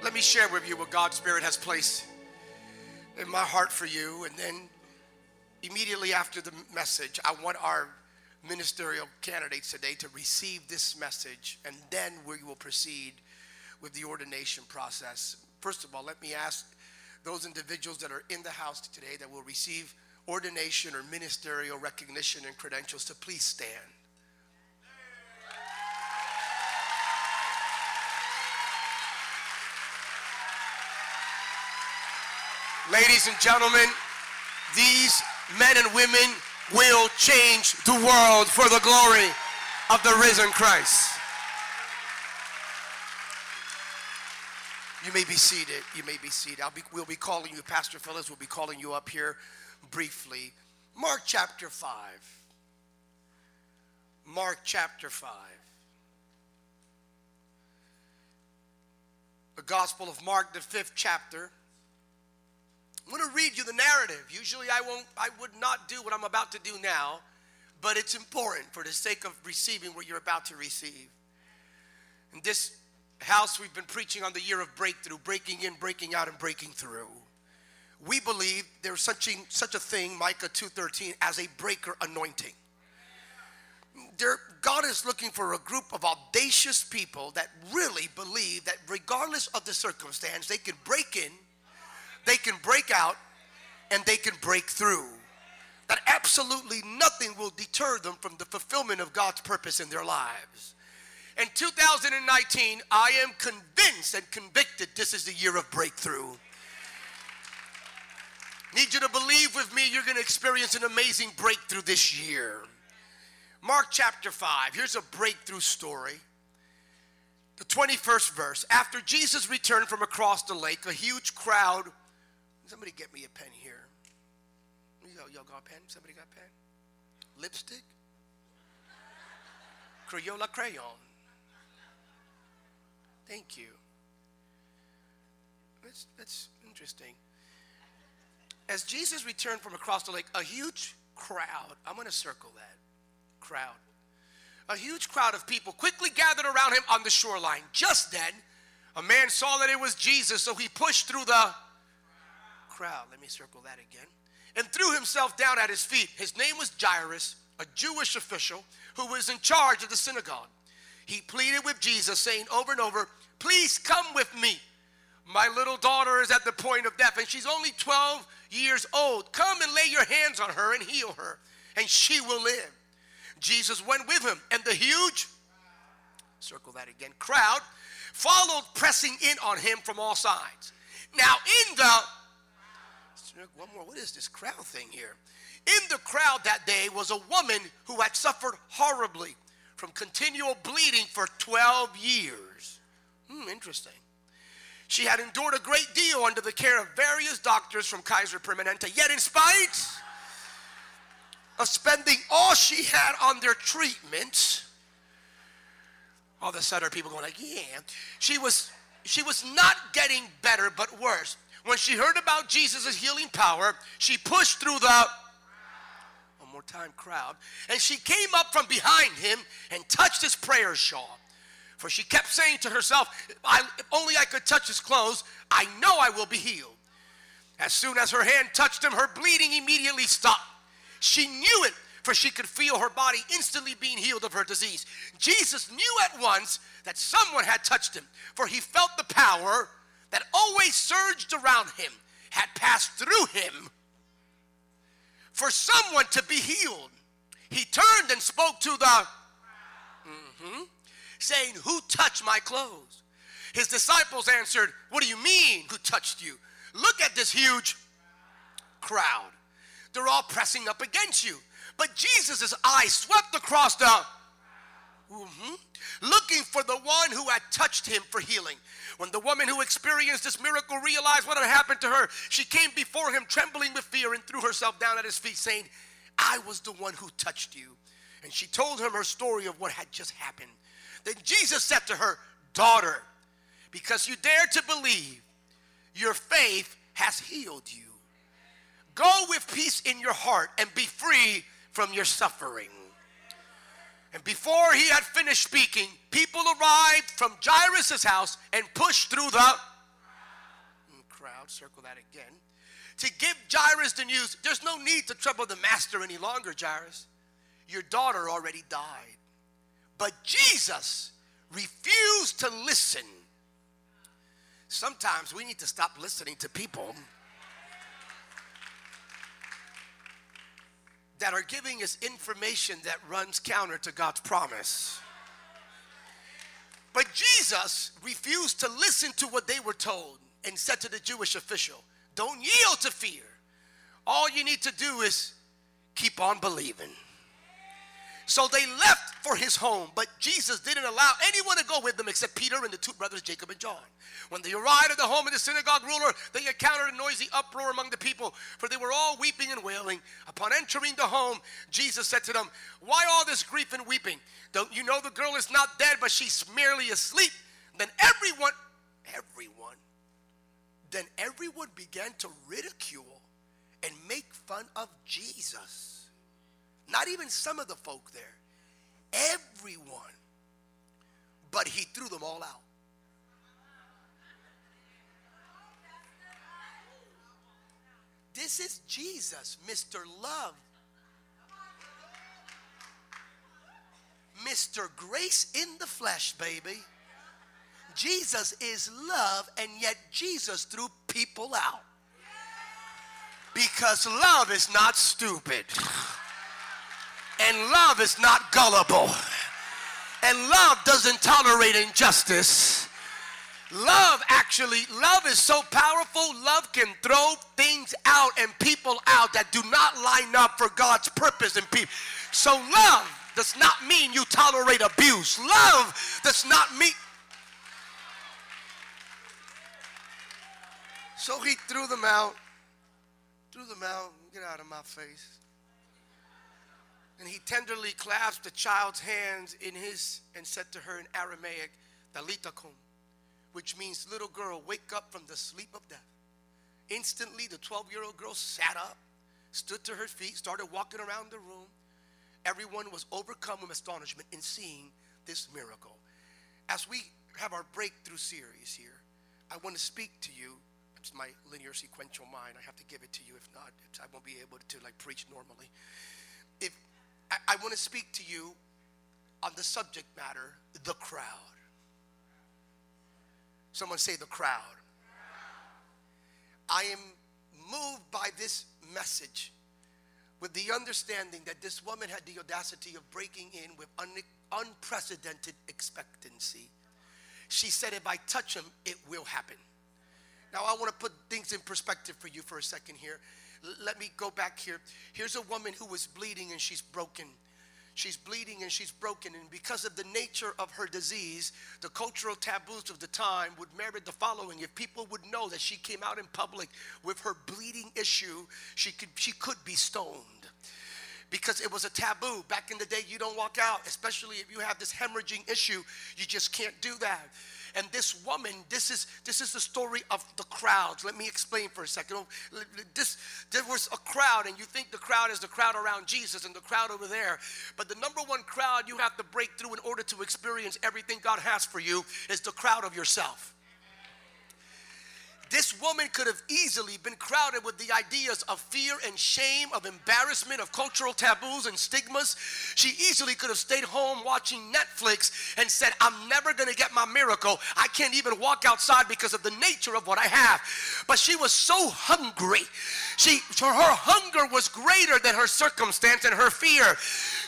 Let me share with you what God's Spirit has placed in my heart for you. And then immediately after the message, I want our ministerial candidates today to receive this message, and then we will proceed with the ordination process. First of all, let me ask those individuals that are in the house today that will receive ordination or ministerial recognition and credentials to please stand. Ladies and gentlemen, these men and women will change the world for the glory of the risen Christ. You may be seated. You may be seated. Be, we'll be calling you, Pastor Phillips we'll be calling you up here briefly. Mark chapter 5. Mark chapter 5. The Gospel of Mark, the fifth chapter. I'm going to read you the narrative. Usually I won't I would not do what I'm about to do now, but it's important for the sake of receiving what you're about to receive. In this house we've been preaching on the year of breakthrough, breaking in, breaking out and breaking through. We believe there's such a, such a thing, Micah 2:13 as a breaker anointing. There, God is looking for a group of audacious people that really believe that regardless of the circumstance, they can break in they can break out and they can break through. That absolutely nothing will deter them from the fulfillment of God's purpose in their lives. In 2019, I am convinced and convicted this is the year of breakthrough. Need you to believe with me, you're going to experience an amazing breakthrough this year. Mark chapter 5, here's a breakthrough story. The 21st verse. After Jesus returned from across the lake, a huge crowd Somebody get me a pen here. Y'all, y'all got a pen? Somebody got a pen? Lipstick? Crayola crayon. Thank you. That's, that's interesting. As Jesus returned from across the lake, a huge crowd, I'm going to circle that crowd. A huge crowd of people quickly gathered around him on the shoreline. Just then, a man saw that it was Jesus, so he pushed through the crowd. Let me circle that again. And threw himself down at his feet. His name was Jairus, a Jewish official who was in charge of the synagogue. He pleaded with Jesus, saying over and over, Please come with me. My little daughter is at the point of death, and she's only 12 years old. Come and lay your hands on her and heal her, and she will live. Jesus went with him, and the huge, circle that again, crowd followed, pressing in on him from all sides. Now, in the one more. What is this crowd thing here? In the crowd that day was a woman who had suffered horribly from continual bleeding for 12 years. Hmm, interesting. She had endured a great deal under the care of various doctors from Kaiser Permanente, yet, in spite of spending all she had on their treatments, all of a sudden people going like, yeah, she was she was not getting better but worse when she heard about Jesus' healing power, she pushed through the one more time crowd, and she came up from behind him and touched his prayer shawl. For she kept saying to herself, if only I could touch his clothes, I know I will be healed. As soon as her hand touched him, her bleeding immediately stopped. She knew it, for she could feel her body instantly being healed of her disease. Jesus knew at once that someone had touched him, for he felt the power that always surged around him had passed through him for someone to be healed. He turned and spoke to the, mm-hmm, saying, Who touched my clothes? His disciples answered, What do you mean, who touched you? Look at this huge crowd. They're all pressing up against you. But Jesus' eyes swept across the, mm-hmm, looking for the one who had touched him for healing. When the woman who experienced this miracle realized what had happened to her, she came before him trembling with fear and threw herself down at his feet, saying, I was the one who touched you. And she told him her story of what had just happened. Then Jesus said to her, Daughter, because you dared to believe, your faith has healed you. Go with peace in your heart and be free from your suffering. And before he had finished speaking, people arrived from Jairus' house and pushed through the crowd, circle that again, to give Jairus the news there's no need to trouble the master any longer, Jairus. Your daughter already died. But Jesus refused to listen. Sometimes we need to stop listening to people that are giving us information that runs counter to God's promise. But Jesus refused to listen to what they were told and said to the Jewish official, Don't yield to fear. All you need to do is keep on believing. So they left for his home, but Jesus didn't allow anyone to go with them except Peter and the two brothers, Jacob and John. When they arrived at the home of the synagogue ruler, they encountered a noisy uproar among the people, for they were all weeping and wailing. Upon entering the home, Jesus said to them, Why all this grief and weeping? Don't you know the girl is not dead, but she's merely asleep? Then everyone, everyone, then everyone began to ridicule and make fun of Jesus. Not even some of the folk there. Everyone. But he threw them all out. This is Jesus, Mr. Love. Mr. Grace in the flesh, baby. Jesus is love, and yet Jesus threw people out. Because love is not stupid. And love is not gullible. And love doesn't tolerate injustice. Love actually, love is so powerful, love can throw things out and people out that do not line up for God's purpose in people. So love does not mean you tolerate abuse. Love does not mean. So he threw them out, threw them out, get out of my face. And he tenderly clasped the child's hands in his and said to her in Aramaic, Talitha kum, which means, little girl, wake up from the sleep of death. Instantly, the 12 year old girl sat up, stood to her feet, started walking around the room. Everyone was overcome with astonishment in seeing this miracle. As we have our breakthrough series here, I want to speak to you. It's my linear sequential mind. I have to give it to you. If not, I won't be able to like preach normally. If I, I want to speak to you on the subject matter the crowd. Someone say the crowd. I am moved by this message with the understanding that this woman had the audacity of breaking in with un- unprecedented expectancy. She said, If I touch him, it will happen. Now, I want to put things in perspective for you for a second here. Let me go back here. Here's a woman who was bleeding and she's broken. She's bleeding and she's broken. And because of the nature of her disease, the cultural taboos of the time would merit the following. If people would know that she came out in public with her bleeding issue, she could, she could be stoned because it was a taboo. Back in the day, you don't walk out, especially if you have this hemorrhaging issue. You just can't do that. And this woman, this is this is the story of the crowds. Let me explain for a second. This there was a crowd, and you think the crowd is the crowd around Jesus and the crowd over there. But the number one crowd you have to break through in order to experience everything God has for you is the crowd of yourself. This woman could have easily been crowded with the ideas of fear and shame, of embarrassment, of cultural taboos and stigmas. She easily could have stayed home watching Netflix and said, I'm never going to get my miracle. I can't even walk outside because of the nature of what I have. But she was so hungry. She, her hunger was greater than her circumstance and her fear.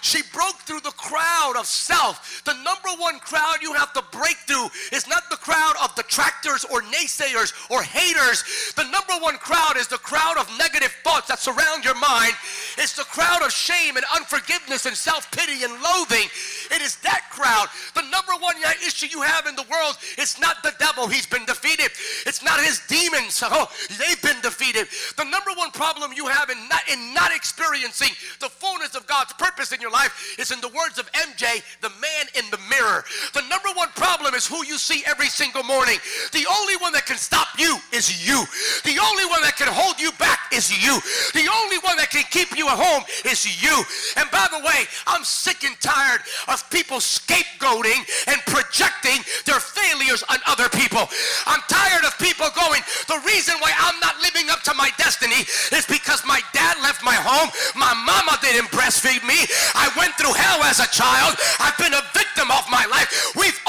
She broke through the crowd of self. The number one crowd you have to break through is not the crowd of detractors or naysayers or haters. The number one crowd is the crowd of negative thoughts that surround your mind. It's the crowd of shame and unforgiveness and self pity and loathing. It is that crowd. The number one issue you have in the world is not the devil, he's been defeated. It's not his demons, oh, they've been defeated. The number one problem you have in not, in not experiencing the fullness of God's purpose in your life is in the words of MJ, the man in the mirror. The number one problem is who you see every single morning. The only one that can stop you is you. The only one that can hold you back is you. The only one that can keep you at home is you. And by the way, I'm sick and tired of people scapegoating and projecting their failures on other people. I'm tired of people going, the reason why I'm not living up to my destiny is because my dad left my home. My mama didn't breastfeed me. I went through hell as a child. I've been a victim of my life. We've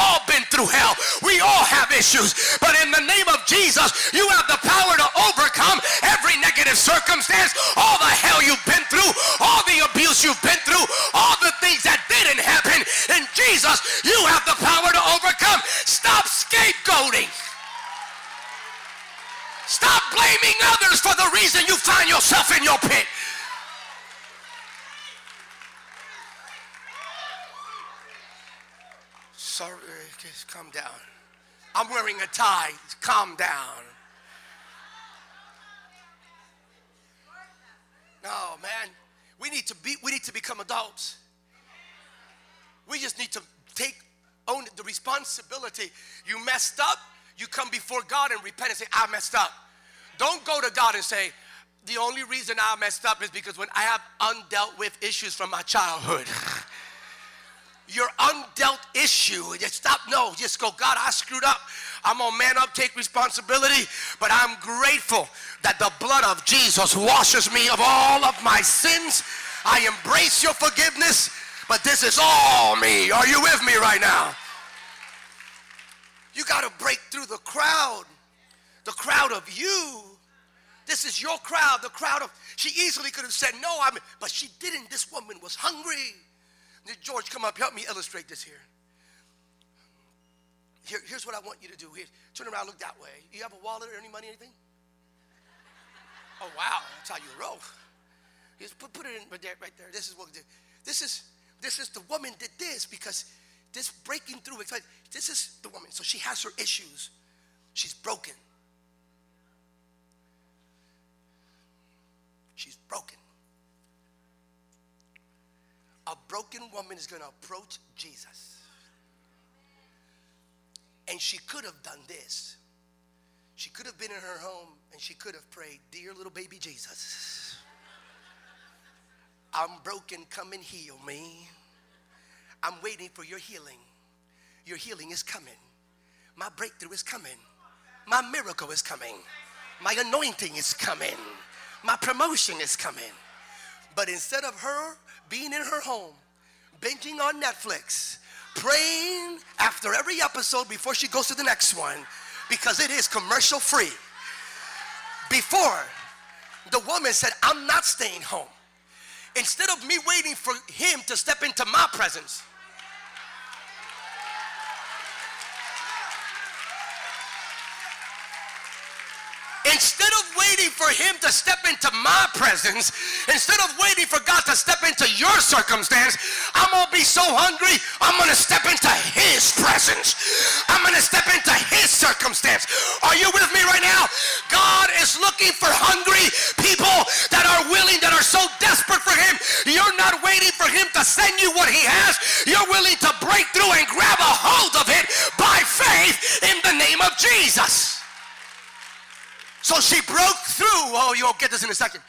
issues. But in the name of Jesus, you have the power to overcome every negative circumstance, all the hell you've been through, all the abuse you've been through, all the things that didn't happen. In Jesus, you have the power to overcome. Stop scapegoating. Stop blaming others for the reason you find yourself in your pit. Sorry, just calm down. I'm wearing a tie. Calm down. No, man. We need to be we need to become adults. We just need to take own the responsibility. You messed up, you come before God and repent and say, I messed up. Don't go to God and say, the only reason I messed up is because when I have undealt with issues from my childhood. Your undealt issue, just stop. No, just go, God, I screwed up. I'm gonna man up, take responsibility, but I'm grateful that the blood of Jesus washes me of all of my sins. I embrace your forgiveness but this is all me. Are you with me right now? You got to break through the crowd, the crowd of you. This is your crowd, the crowd of. She easily could have said no, I'm, but she didn't. This woman was hungry. George, come up, help me illustrate this here. here. Here's what I want you to do. Here, turn around, look that way. You have a wallet or any money, anything? Oh wow, that's how you roll. Just put, put it in right there, right there. This is what. This is this is the woman did this because this breaking through. This is the woman. So she has her issues. She's broken. She's broken. A broken woman is going to approach Jesus. And she could have done this. She could have been in her home and she could have prayed, Dear little baby Jesus. I'm broken, come and heal me. I'm waiting for your healing. Your healing is coming. My breakthrough is coming. My miracle is coming. My anointing is coming. My promotion is coming. But instead of her being in her home, binging on Netflix, praying after every episode before she goes to the next one, because it is commercial free. Before, the woman said, I'm not staying home. Instead of me waiting for him to step into my presence, instead of waiting for him to step into my presence, instead of waiting for God to step into your circumstance, I'm gonna be so hungry, I'm gonna step into his presence. I'm gonna step into his circumstance. Are you with me right now? God is looking for hungry people that are willing, that are so desperate for him. You're not waiting for him to send you what he has. You're willing to break through and grab a hold of it by faith in the name of Jesus. So she broke through. Oh, you'll get this in a second.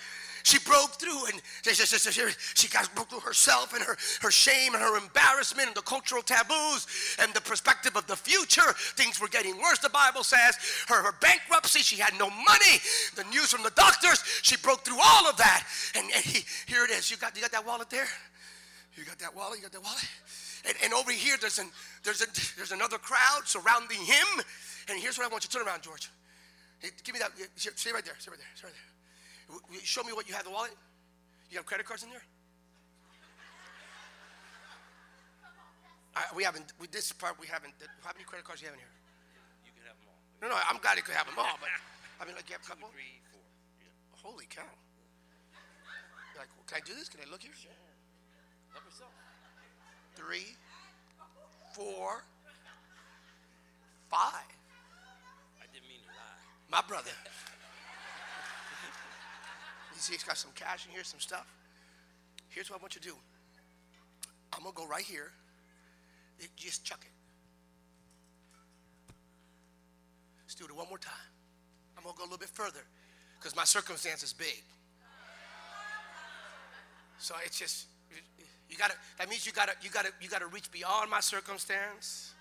She broke through and she she, she, she got broke through herself and her, her shame and her embarrassment and the cultural taboos and the perspective of the future. Things were getting worse, the Bible says. Her, her bankruptcy, she had no money. The news from the doctors, she broke through all of that. And, and he, here it is. You got, you got that wallet there? You got that wallet? You got that wallet? And, and over here, there's, an, there's, a, there's another crowd surrounding him. And here's what I want you to turn around, George. Hey, give me that. Stay right there. Stay right there. Stay right there. Show me what you have the wallet. You have credit cards in there? I, we haven't, with this part, we haven't. How many credit cards do you have in here? You can have them all. No, no, I'm glad you could have them all, but I mean, like, you have a couple? Two, three, four. Yeah. Holy cow. You're like, well, can I do this? Can I look here? Sure. Help yourself. Three, four, five. My brother. You see, he's got some cash in here, some stuff. Here's what I want you to do. I'm gonna go right here. Just chuck it. Let's do it one more time. I'm gonna go a little bit further because my circumstance is big. So it's just you gotta that means you gotta you gotta you gotta reach beyond my circumstance.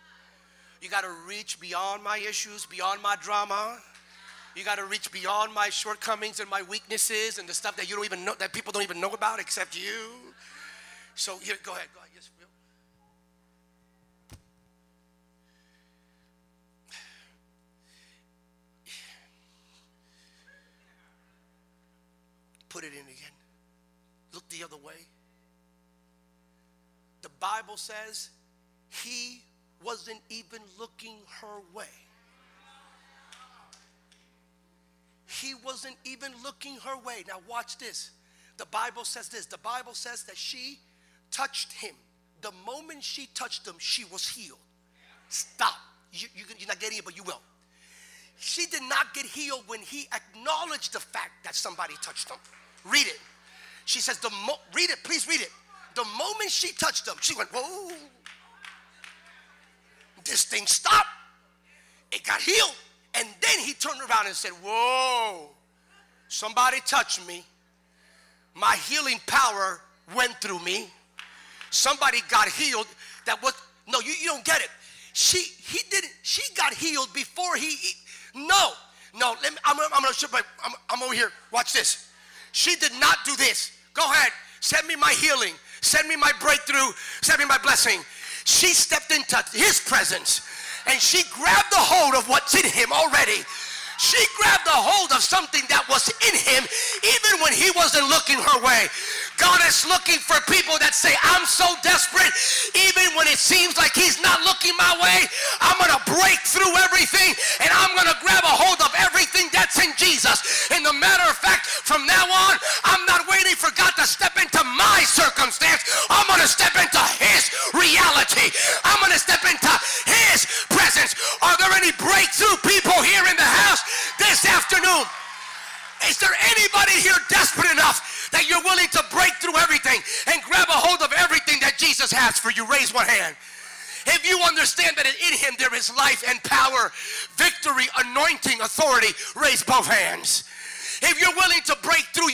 You gotta reach beyond my issues, beyond my drama. You got to reach beyond my shortcomings and my weaknesses and the stuff that you don't even know, that people don't even know about except you. So here, go ahead, go ahead. Yes. Put it in again. Look the other way. The Bible says he wasn't even looking her way. He wasn't even looking her way. Now, watch this. The Bible says this the Bible says that she touched him. The moment she touched him, she was healed. Stop. You, you, you're not getting it, but you will. She did not get healed when he acknowledged the fact that somebody touched him. Read it. She says, the mo- read it, please read it. The moment she touched him, she went, whoa. This thing stopped. It got healed. And then he turned around and said, Whoa, somebody touched me. My healing power went through me. Somebody got healed. That was, no, you, you don't get it. She, he didn't, she got healed before he, no, no, let me, I'm, I'm gonna I'm, I'm over here. Watch this. She did not do this. Go ahead. Send me my healing. Send me my breakthrough. Send me my blessing. She stepped into his presence and she grabbed the hold of what's in him already. She grabbed the hold of something that was in him even when he wasn't looking her way. God is looking for people that say, I'm so desperate, even when it seems like he's not looking my way, I'm going to break through everything and I'm going to grab a hold of everything that's in Jesus. And the matter of fact, from now on, I'm not waiting for God to step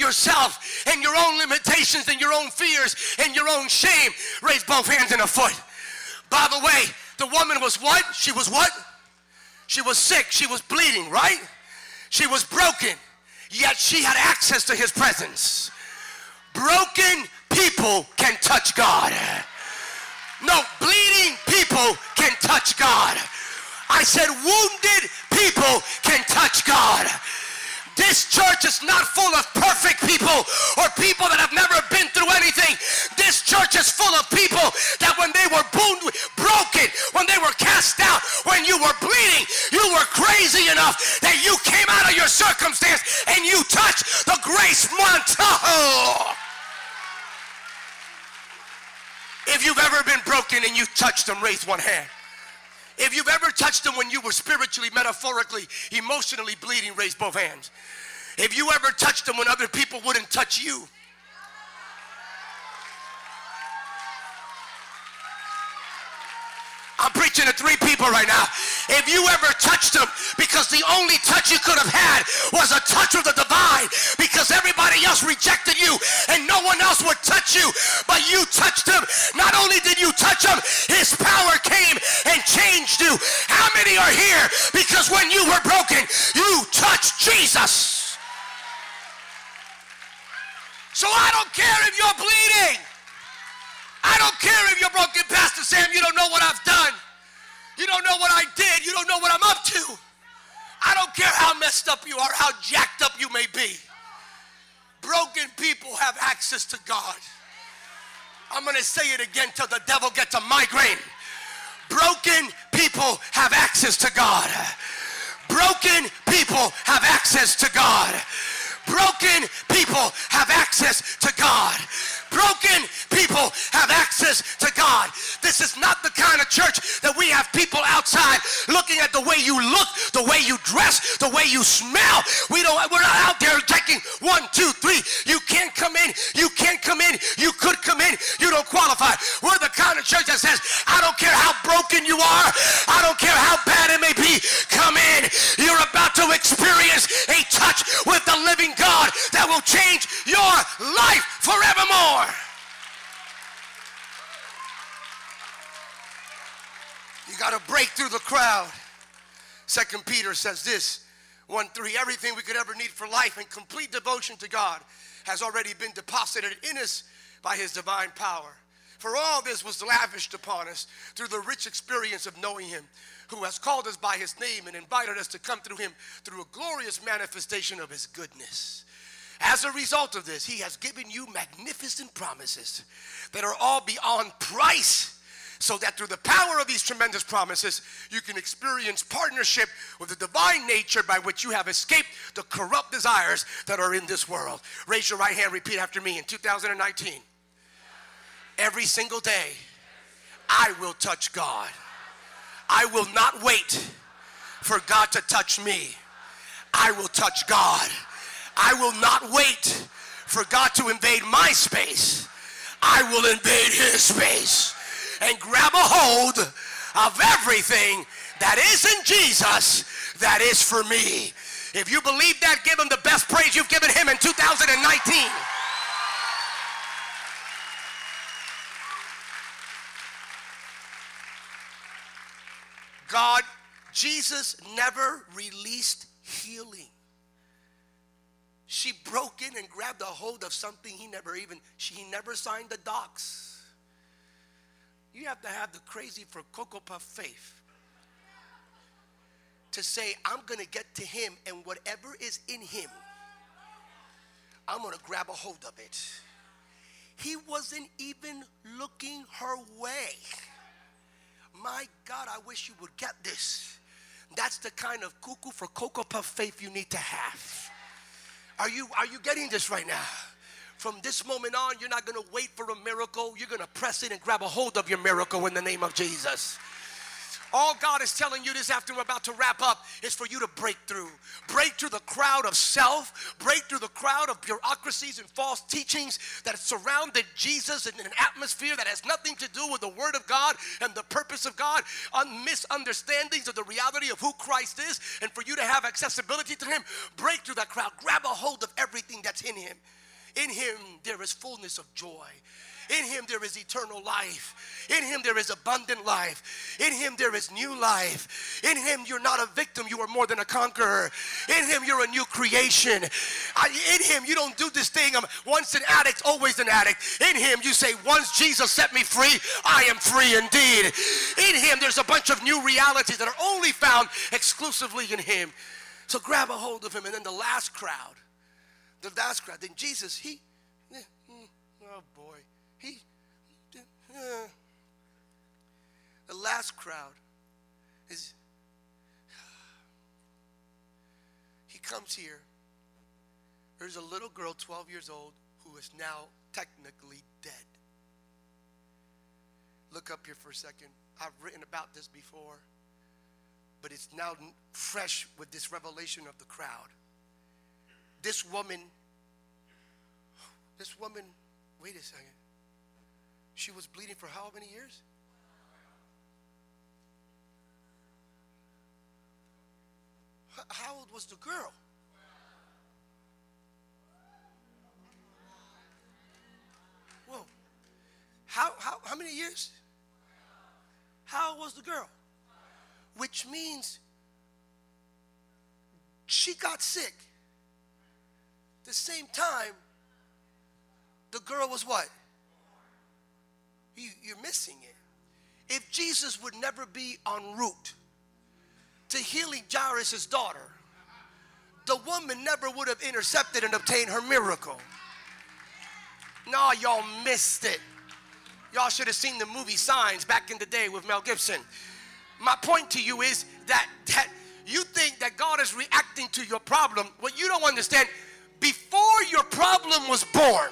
yourself and your own limitations and your own fears and your own shame, raise both hands and a foot. By the way, the woman was what? She was what? She was sick. She was bleeding, right? She was broken, yet she had access to his presence. Broken people can touch God. No, bleeding people can touch God. I said wounded people can touch God. This church is not full of perfect people or people that have never been through anything. This church is full of people that when they were broken, when they were cast out, when you were bleeding, you were crazy enough that you came out of your circumstance and you touched the grace Montajo. If you've ever been broken and you touched them, raise one hand. If you've ever touched them when you were spiritually, metaphorically, emotionally bleeding, raise both hands. If you ever touched them when other people wouldn't touch you, I'm preaching to three people right now. If you ever touched them because the only touch you could have had was a touch of the divine because everybody else rejected you and no one else would touch you, but you touched him. Not only did you touch him, his power came and changed you. How many are here because when you were broken, you touched Jesus? So I don't care if you're bleeding. I don't care if you're broken, Pastor Sam. You don't know what I've done. You don't know what I did. You don't know what I'm up to. I don't care how messed up you are, how jacked up you may be. Broken people have access to God. I'm going to say it again till the devil gets a migraine. Broken people have access to God. Broken people have access to God. Broken people have access to God. Broken people have access to God. This is not the kind of church that we have people outside looking at the way you look, the way you dress, the way you smell. We don't, we're not out there checking one, two, three. You can't come in. You can't come in. You could come in. You don't qualify. We're the kind of church that says, I don't care how broken you are. I don't care how bad it may be. Come in. You're about to experience a touch with the living God that will change your life forevermore. You got to break through the crowd. Second Peter says this 1 3, everything we could ever need for life and complete devotion to God has already been deposited in us by His divine power. For all this was lavished upon us through the rich experience of knowing Him, who has called us by His name and invited us to come through Him through a glorious manifestation of His goodness. As a result of this, He has given you magnificent promises that are all beyond price so that through the power of these tremendous promises, you can experience partnership with the divine nature by which you have escaped the corrupt desires that are in this world. Raise your right hand, repeat after me in 2019. Every single day, I will touch God. I will not wait for God to touch me. I will touch God. I will not wait for God to invade my space. I will invade his space and grab a hold of everything that isn't Jesus that is for me. If you believe that, give him the best praise you've given him in 2019. God, Jesus never released healing. She broke in and grabbed a hold of something he never even, she, he never signed the docs. You have to have the crazy for Cocoa Puff faith to say, I'm going to get to him and whatever is in him, I'm going to grab a hold of it. He wasn't even looking her way. My God, I wish you would get this. That's the kind of cuckoo for Cocoa Puff faith you need to have. Are you, are you getting this right now? From this moment on, you're not going to wait for a miracle. You're going to press it and grab a hold of your miracle in the name of Jesus. All God is telling you this after we're about to wrap up is for you to break through. Break through the crowd of self, break through the crowd of bureaucracies and false teachings that surrounded Jesus in an atmosphere that has nothing to do with the Word of God and the purpose of God, on misunderstandings of the reality of who Christ is, and for you to have accessibility to Him. Break through that crowd, grab a hold of everything that's in Him. In Him, there is fullness of joy. In him there is eternal life. In him there is abundant life. In him there is new life. In him you're not a victim, you are more than a conqueror. In him you're a new creation. In him you don't do this thing, I'm once an addict, always an addict. In him you say, once Jesus set me free, I am free indeed. In him there's a bunch of new realities that are only found exclusively in him. So grab a hold of him. And then the last crowd, the last crowd, then Jesus, he. He, uh, the last crowd is, he comes here. There's a little girl, 12 years old, who is now technically dead. Look up here for a second. I've written about this before, but it's now fresh with this revelation of the crowd. This woman, this woman, wait a second. She was bleeding for how many years? How old was the girl? Whoa. How, how, how many years? How old was the girl? Which means she got sick. The same time, the girl was what? You, you're missing it. If Jesus would never be en route to healing Jairus' daughter, the woman never would have intercepted and obtained her miracle. No, y'all missed it. Y'all should have seen the movie Signs back in the day with Mel Gibson. My point to you is that, that you think that God is reacting to your problem. What you don't understand, before your problem was born,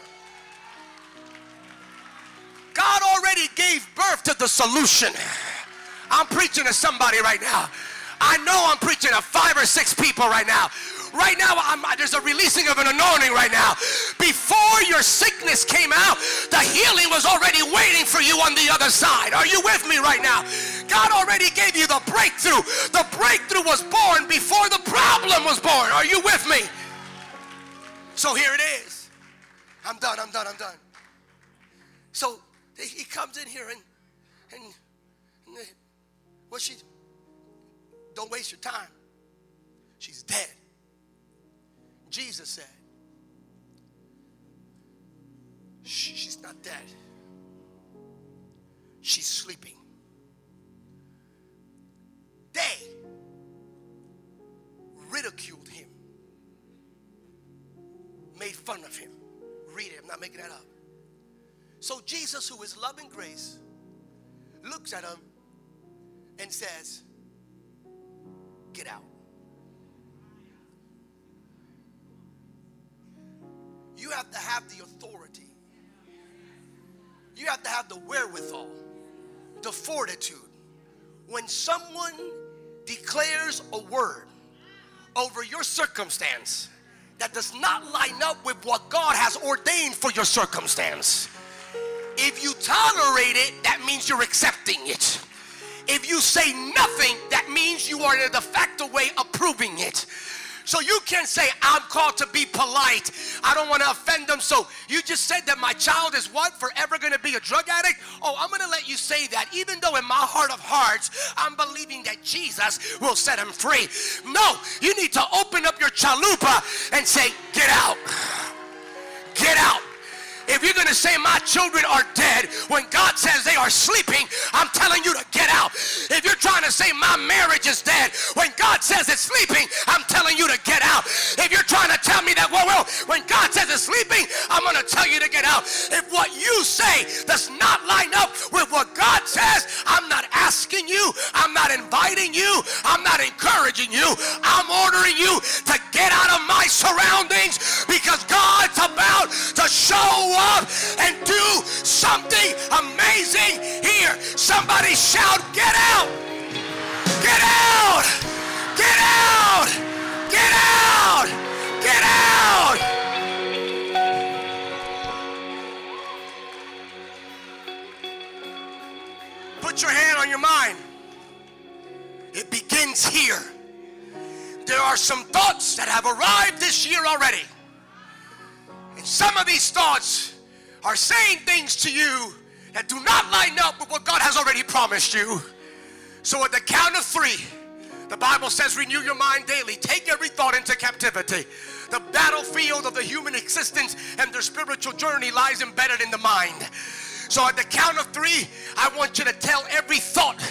God already gave birth to the solution. I'm preaching to somebody right now. I know I'm preaching to five or six people right now. Right now, I'm, there's a releasing of an anointing right now. Before your sickness came out, the healing was already waiting for you on the other side. Are you with me right now? God already gave you the breakthrough. The breakthrough was born before the problem was born. Are you with me? So here it is. I'm done, I'm done, I'm done. So he comes in here and, and, and uh, what she, don't waste your time. She's dead. Jesus said, She's not dead, she's sleeping. They ridiculed him, made fun of him. Read it, I'm not making that up. So Jesus, who is loving grace, looks at him and says, Get out. You have to have the authority. You have to have the wherewithal, the fortitude. When someone declares a word over your circumstance that does not line up with what God has ordained for your circumstance, if you tolerate it, that means you're accepting it. If you say nothing, that means you are in a de facto way approving it. So you can't say, I'm called to be polite. I don't want to offend them. So you just said that my child is what? Forever going to be a drug addict? Oh, I'm going to let you say that, even though in my heart of hearts, I'm believing that Jesus will set him free. No, you need to open up your chalupa and say, Get out. Get out. If you're going to say my children are dead when God says they are sleeping, I'm telling you to get out. If you're trying to say my marriage is dead when God says it's sleeping, I'm telling you to get out. If you're trying to tell me that, well, well, when God says it's sleeping, I'm going to tell you to get out. If what you say does not line up with what God says, I'm not asking you, I'm not inviting you, I'm not encouraging you. I'm ordering you to get out of my surroundings because God's about to show up and do something amazing here. Somebody shout, Get out! Get out! Get out! Get out! Get out! Put your hand on your mind. It begins here. There are some thoughts that have arrived this year already. Some of these thoughts are saying things to you that do not line up with what God has already promised you. So at the count of three, the Bible says, renew your mind daily. Take every thought into captivity. The battlefield of the human existence and their spiritual journey lies embedded in the mind. So at the count of three, I want you to tell every thought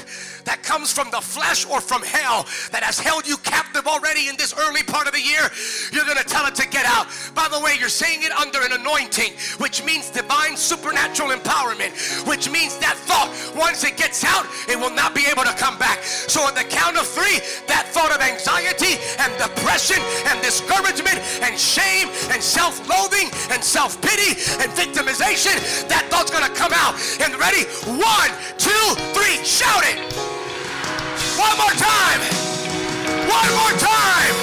that comes from the flesh or from hell that has held you captive already in this early part of the year, you're going to tell it to get out. By the way, you're saying it under an anointing, which means divine supernatural empowerment, which means that thought, once it gets out, it will not be able to come back. So on the count of three, that thought of anxiety and depression and discouragement and shame and self-loathing and self-pity and victimization, that thought's going to come out. And ready? One, two, three, shout it. One more time. One more time.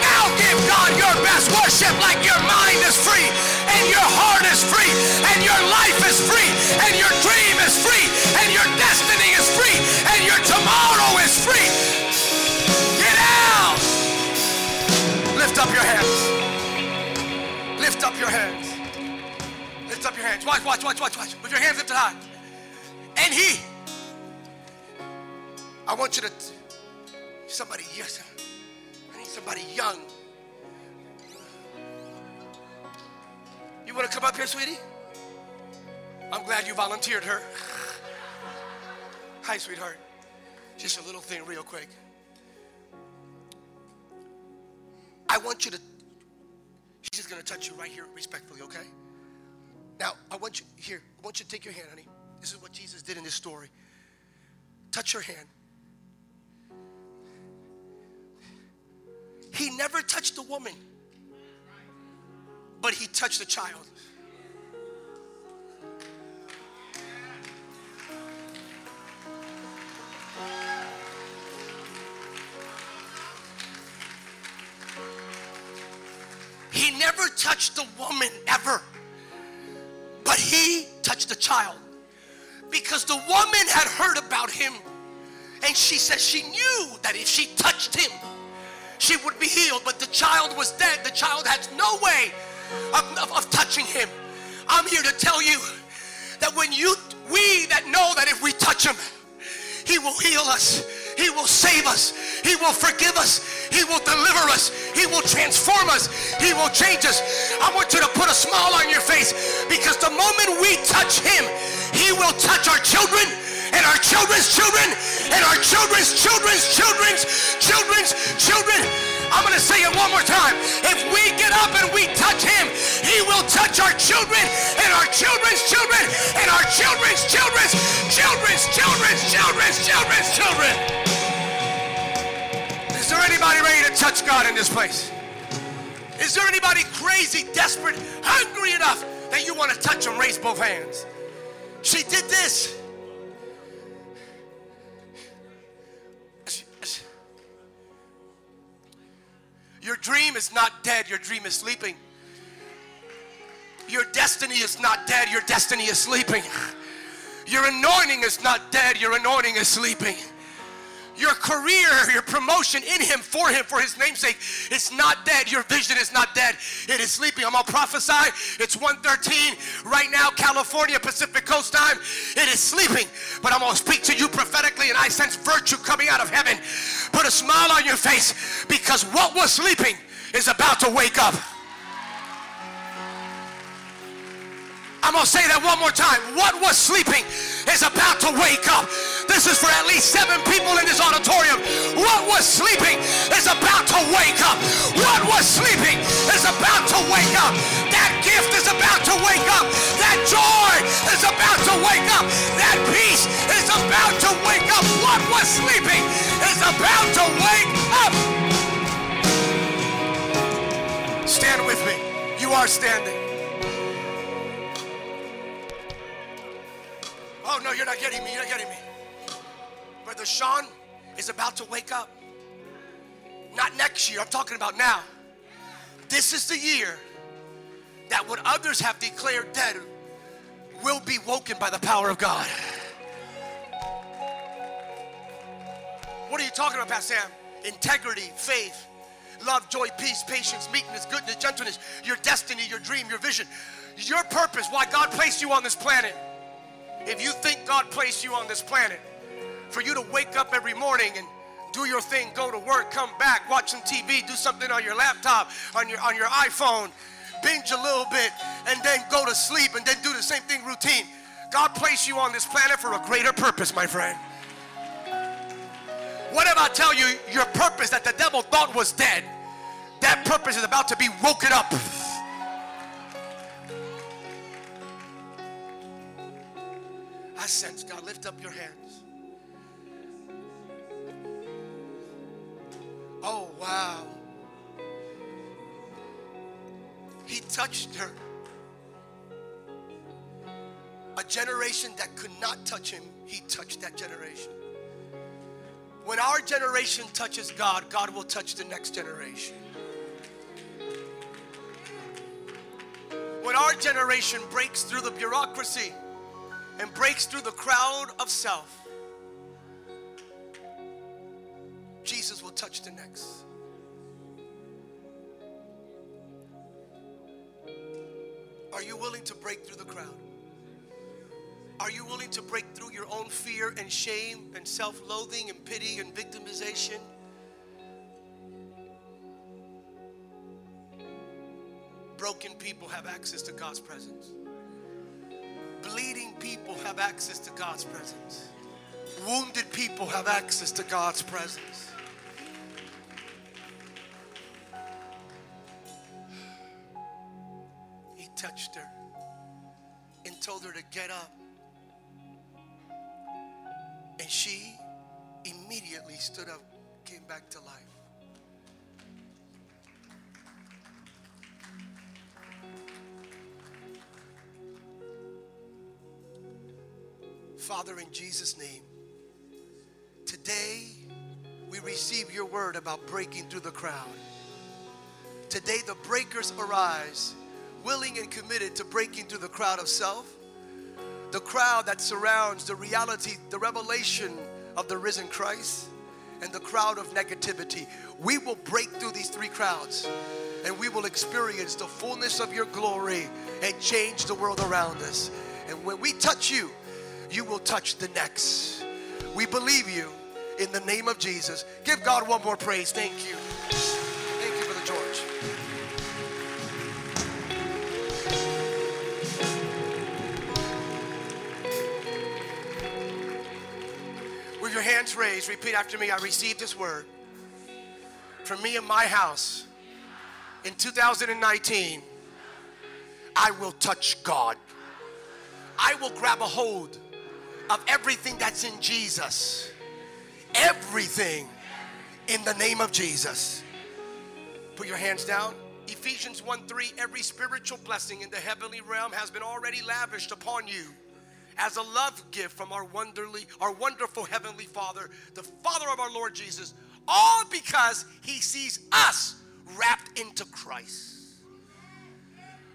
Now give God your best worship like your mind is free and your heart is free and your life is free and your dream is free and your destiny is free and your tomorrow is free. Get out. Lift up your hands. Lift up your hands. Lift up your hands. Watch, watch, watch, watch, watch. With your hands lifted high. And he I want you to, somebody, yes, I need somebody young. You want to come up here, sweetie? I'm glad you volunteered her. Hi, sweetheart. Just a little thing, real quick. I want you to, she's just going to touch you right here, respectfully, okay? Now, I want you, here, I want you to take your hand, honey. This is what Jesus did in this story. Touch your hand. Never touched the woman, but he touched the child. He never touched the woman ever, but he touched the child because the woman had heard about him and she said she knew that if she touched him, she would be healed. But the child was dead. The child had no way of, of, of touching him. I'm here to tell you that when you, we that know that if we touch him, he will heal us. He will save us. He will forgive us. He will deliver us. He will transform us. He will change us. I want you to put a smile on your face because the moment we touch Him, He will touch our children and our children's children and our children's children's children's children's children. I'm going to say it one more time. If we get up and we touch him, he will touch our children and our children's children and our children's children's children's children's children's children's children. Is there anybody ready to touch God in this place? Is there anybody crazy, desperate, hungry enough that you want to touch him? Raise both hands. She did this. Your dream is not dead, your dream is sleeping. Your destiny is not dead, your destiny is sleeping. Your anointing is not dead, your anointing is sleeping. Your career, your promotion in Him, for Him, for His namesake, it's not dead. Your vision is not dead. It is sleeping. I'm gonna prophesy. It's 1:13 right now, California, Pacific Coast time. It is sleeping. But I'm gonna speak to you prophetically, and I sense virtue coming out of heaven. Put a smile on your face because what was sleeping is about to wake up. I'm going to say that one more time. What was sleeping is about to wake up. This is for at least seven people in this auditorium. What was sleeping is about to wake up. What was sleeping is about to wake up. That gift is about to wake up. That joy is about to wake up. That peace is about to wake up. What was sleeping is about to wake up. Stand with me. You are standing. Oh, no, you're not getting me. You're not getting me. Brother Sean is about to wake up. Not next year. I'm talking about now. This is the year that what others have declared dead will be woken by the power of God. What are you talking about, Pastor Sam? Integrity, faith, love, joy, peace, patience, meekness, goodness, gentleness, your destiny, your dream, your vision, your purpose, why God placed you on this planet. If you think God placed you on this planet for you to wake up every morning and do your thing, go to work, come back, watch some TV, do something on your laptop, on your on your iPhone, binge a little bit, and then go to sleep and then do the same thing routine. God placed you on this planet for a greater purpose, my friend. What if I tell you your purpose that the devil thought was dead? That purpose is about to be woken up. I sense God. Lift up your hands. Oh, wow. He touched her. A generation that could not touch him, he touched that generation. When our generation touches God, God will touch the next generation. When our generation breaks through the bureaucracy, and breaks through the crowd of self, Jesus will touch the next. Are you willing to break through the crowd? Are you willing to break through your own fear and shame and self loathing and pity and victimization? Broken people have access to God's presence. Bleeding people have access to God's presence. Wounded people have access to God's presence. He touched her and told her to get up. And she immediately stood up, came back to life. Father, in Jesus' name, today we receive your word about breaking through the crowd. Today, the breakers arise, willing and committed to breaking through the crowd of self, the crowd that surrounds the reality, the revelation of the risen Christ, and the crowd of negativity. We will break through these three crowds and we will experience the fullness of your glory and change the world around us. And when we touch you, you will touch the next. We believe you in the name of Jesus. Give God one more praise. Thank you. Thank you, Brother George. With your hands raised, repeat after me I received this word from me and my house in 2019. I will touch God. I will grab a hold of everything that's in Jesus. Everything in the name of Jesus. Put your hands down. Ephesians 1 3 Every spiritual blessing in the heavenly realm has been already lavished upon you as a love gift from our wonderly, our wonderful heavenly Father, the Father of our Lord Jesus, all because He sees us wrapped into Christ.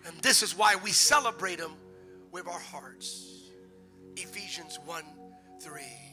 And this is why we celebrate Him with our hearts. Ephesians 1 3.